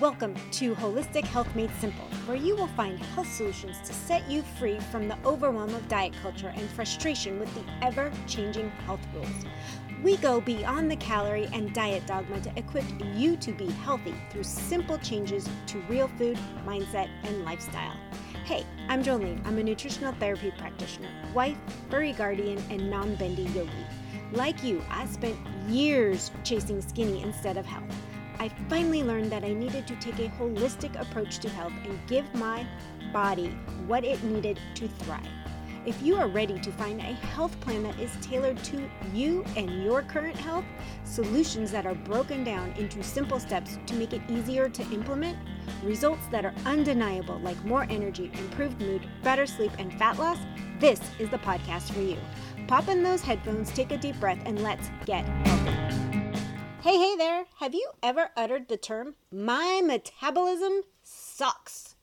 Welcome to Holistic Health Made Simple, where you will find health solutions to set you free from the overwhelm of diet culture and frustration with the ever changing health rules. We go beyond the calorie and diet dogma to equip you to be healthy through simple changes to real food, mindset, and lifestyle. Hey, I'm Jolene. I'm a nutritional therapy practitioner, wife, furry guardian, and non bendy yogi. Like you, I spent years chasing skinny instead of health. I finally learned that I needed to take a holistic approach to health and give my body what it needed to thrive. If you are ready to find a health plan that is tailored to you and your current health, solutions that are broken down into simple steps to make it easier to implement, results that are undeniable like more energy, improved mood, better sleep, and fat loss, this is the podcast for you. Pop in those headphones, take a deep breath, and let's get healthy. Hey, hey there. Have you ever uttered the term, my metabolism sucks?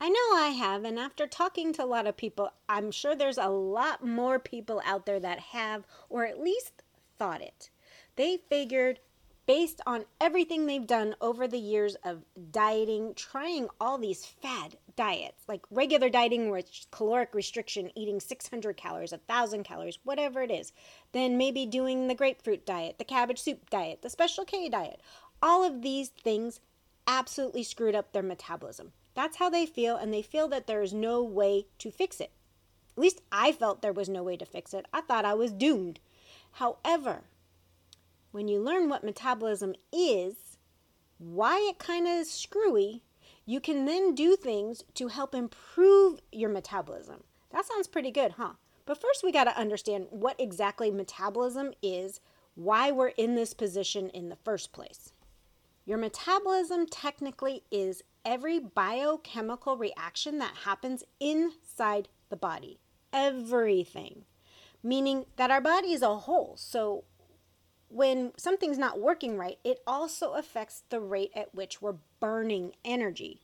I know I have, and after talking to a lot of people, I'm sure there's a lot more people out there that have, or at least thought it. They figured based on everything they've done over the years of dieting, trying all these fad diets, like regular dieting, which caloric restriction, eating 600 calories, 1,000 calories, whatever it is, then maybe doing the grapefruit diet, the cabbage soup diet, the special K diet. All of these things absolutely screwed up their metabolism. That's how they feel, and they feel that there is no way to fix it. At least I felt there was no way to fix it. I thought I was doomed. However, when you learn what metabolism is, why it kind of is screwy, you can then do things to help improve your metabolism. That sounds pretty good, huh? But first, we got to understand what exactly metabolism is, why we're in this position in the first place. Your metabolism technically is every biochemical reaction that happens inside the body. Everything. Meaning that our body is a whole. So when something's not working right, it also affects the rate at which we're burning energy.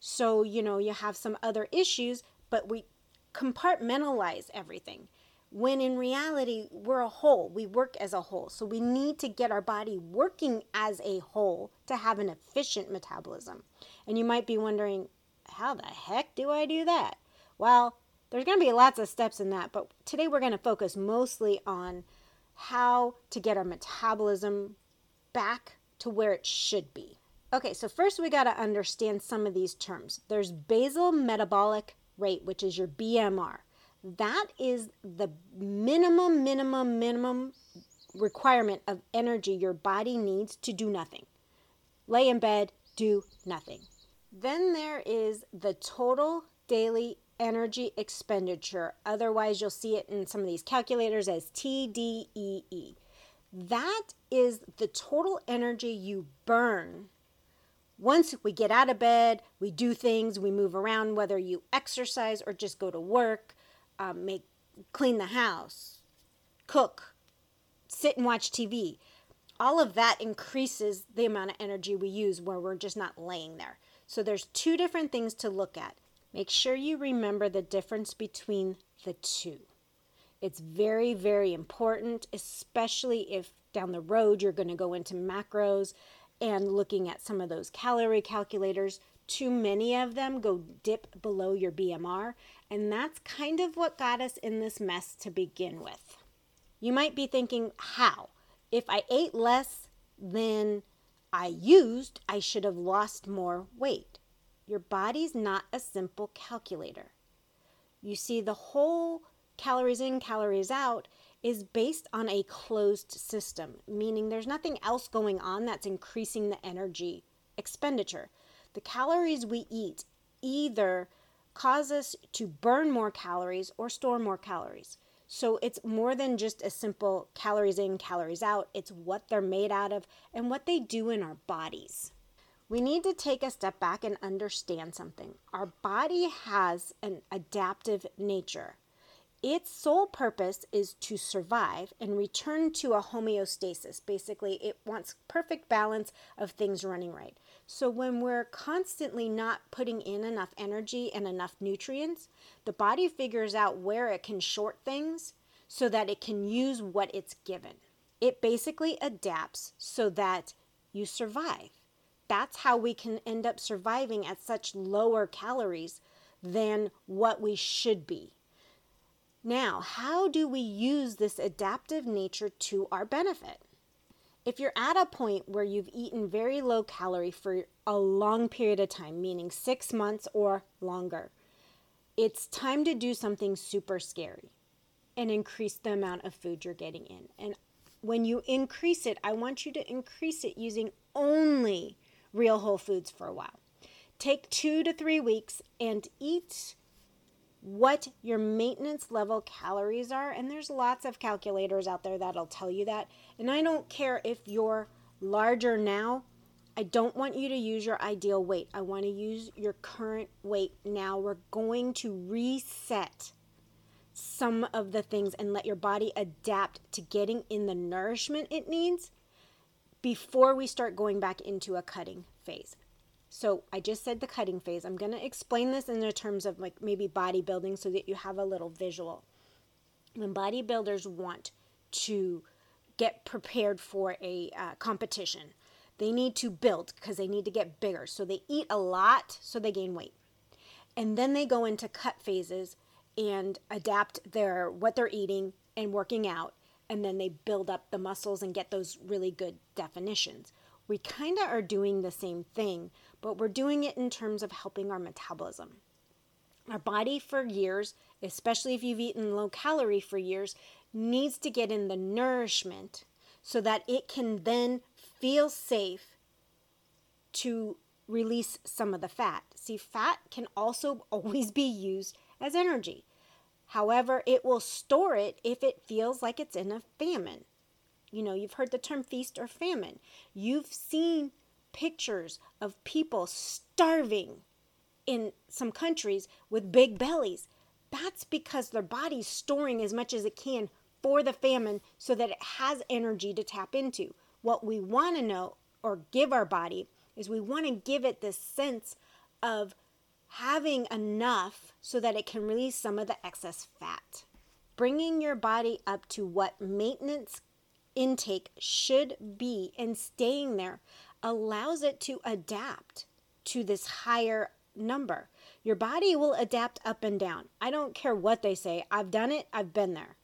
So, you know, you have some other issues, but we compartmentalize everything. When in reality, we're a whole. We work as a whole. So we need to get our body working as a whole to have an efficient metabolism. And you might be wondering, how the heck do I do that? Well, there's going to be lots of steps in that, but today we're going to focus mostly on how to get our metabolism back to where it should be. Okay, so first we got to understand some of these terms. There's basal metabolic rate, which is your BMR. That is the minimum, minimum, minimum requirement of energy your body needs to do nothing. Lay in bed, do nothing. Then there is the total daily energy expenditure. Otherwise, you'll see it in some of these calculators as TDEE. That is the total energy you burn. Once we get out of bed, we do things, we move around, whether you exercise or just go to work, um, make clean the house, cook, sit and watch TV. All of that increases the amount of energy we use where we're just not laying there. So there's two different things to look at. Make sure you remember the difference between the two. It's very, very important, especially if down the road you're going to go into macros and looking at some of those calorie calculators. Too many of them go dip below your BMR, and that's kind of what got us in this mess to begin with. You might be thinking, how? If I ate less than I used, I should have lost more weight. Your body's not a simple calculator. You see, the whole calories in, calories out is based on a closed system, meaning there's nothing else going on that's increasing the energy expenditure. The calories we eat either cause us to burn more calories or store more calories. So it's more than just a simple calories in, calories out. It's what they're made out of and what they do in our bodies we need to take a step back and understand something. Our body has an adaptive nature. Its sole purpose is to survive and return to a homeostasis. Basically, it wants perfect balance of things running right. So, when we're constantly not putting in enough energy and enough nutrients, the body figures out where it can short things so that it can use what it's given. It basically adapts so that you survive that's how we can end up surviving at such lower calories than what we should be. Now, how do we use this adaptive nature to our benefit? If you're at a point where you've eaten very low calorie for a long period of time, meaning six months or longer, it's time to do something super scary and increase the amount of food you're getting in. And when you increase it, I want you to increase it using only real whole foods for a while. Take two to three weeks and eat what your maintenance level calories are. And there's lots of calculators out there that'll tell you that. And I don't care if you're larger now, I don't want you to use your ideal weight. I want to use your current weight now. We're going to reset some of the things and let your body adapt to getting in the nourishment it needs before we start going back into a cutting phase. So I just said the cutting phase. I'm going to explain this in the terms of like maybe bodybuilding so that you have a little visual. When bodybuilders want to get prepared for a uh, competition, they need to build because they need to get bigger. So they eat a lot so they gain weight. And then they go into cut phases and adapt their what they're eating and working out and then they build up the muscles and get those really good definitions we kind of are doing the same thing, but we're doing it in terms of helping our metabolism. Our body, for years, especially if you've eaten low calorie for years, needs to get in the nourishment so that it can then feel safe to release some of the fat. See, fat can also always be used as energy. However, it will store it if it feels like it's in a famine. You know, you've heard the term feast or famine. You've seen pictures of people starving in some countries with big bellies. That's because their body's storing as much as it can for the famine so that it has energy to tap into. What we want to know or give our body is we want to give it this sense of having enough so that it can release some of the excess fat. Bringing your body up to what maintenance intake should be and staying there allows it to adapt to this higher number. Your body will adapt up and down. I don't care what they say. I've done it, I've been there.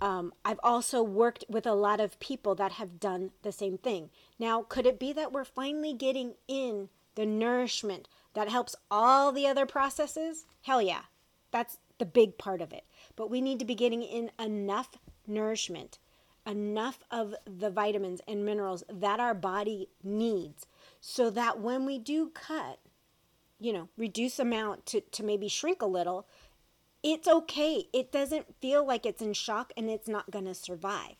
Um, I've also worked with a lot of people that have done the same thing. Now, could it be that we're finally getting in the nourishment that helps all the other processes? Hell yeah. That's the big part of it. But we need to be getting in enough nourishment enough of the vitamins and minerals that our body needs so that when we do cut, you know, reduce amount to, to maybe shrink a little, it's okay. It doesn't feel like it's in shock and it's not going to survive.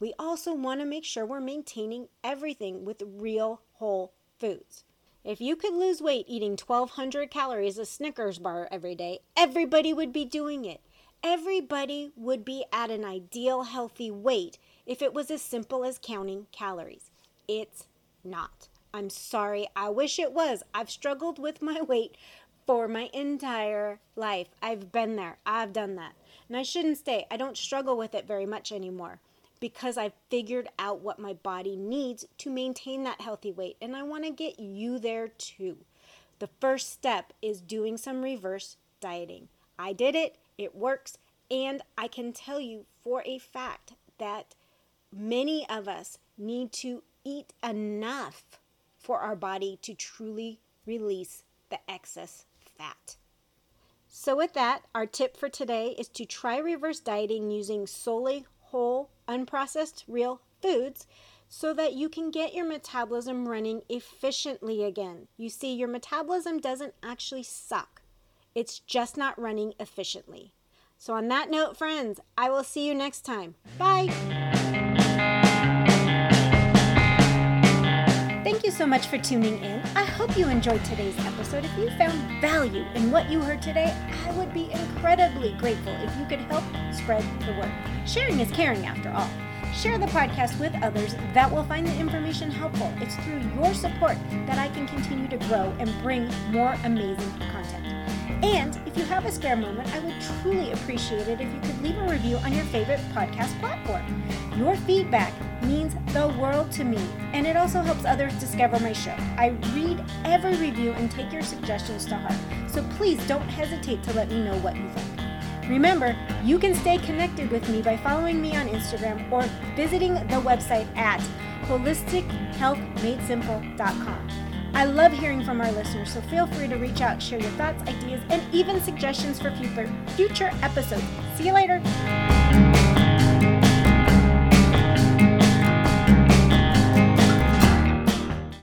We also want to make sure we're maintaining everything with real whole foods. If you could lose weight eating 1200 calories of Snickers bar every day, everybody would be doing it. Everybody would be at an ideal healthy weight if it was as simple as counting calories. It's not. I'm sorry. I wish it was. I've struggled with my weight for my entire life. I've been there. I've done that. And I shouldn't say I don't struggle with it very much anymore because I've figured out what my body needs to maintain that healthy weight. And I want to get you there too. The first step is doing some reverse dieting. I did it it works. And I can tell you for a fact that many of us need to eat enough for our body to truly release the excess fat. So, with that, our tip for today is to try reverse dieting using solely whole, unprocessed, real foods so that you can get your metabolism running efficiently again. You see, your metabolism doesn't actually suck. It's just not running efficiently. So, on that note, friends, I will see you next time. Bye. So much for tuning in. I hope you enjoyed today's episode. If you found value in what you heard today, I would be incredibly grateful if you could help spread the word. Sharing is caring after all. Share the podcast with others that will find the information helpful. It's through your support that I can continue to grow and bring more amazing content. And if you have a spare moment, I would truly appreciate it if you could leave a review on your favorite podcast platform. Your feedback means the world to me, and it also helps others discover my show. I read every review and take your suggestions to heart, so please don't hesitate to let me know what you think. Remember, you can stay connected with me by following me on Instagram or visiting the website at holistichealthmadesimple.com. I love hearing from our listeners, so feel free to reach out, share your thoughts, ideas, and even suggestions for future future episodes. See you later.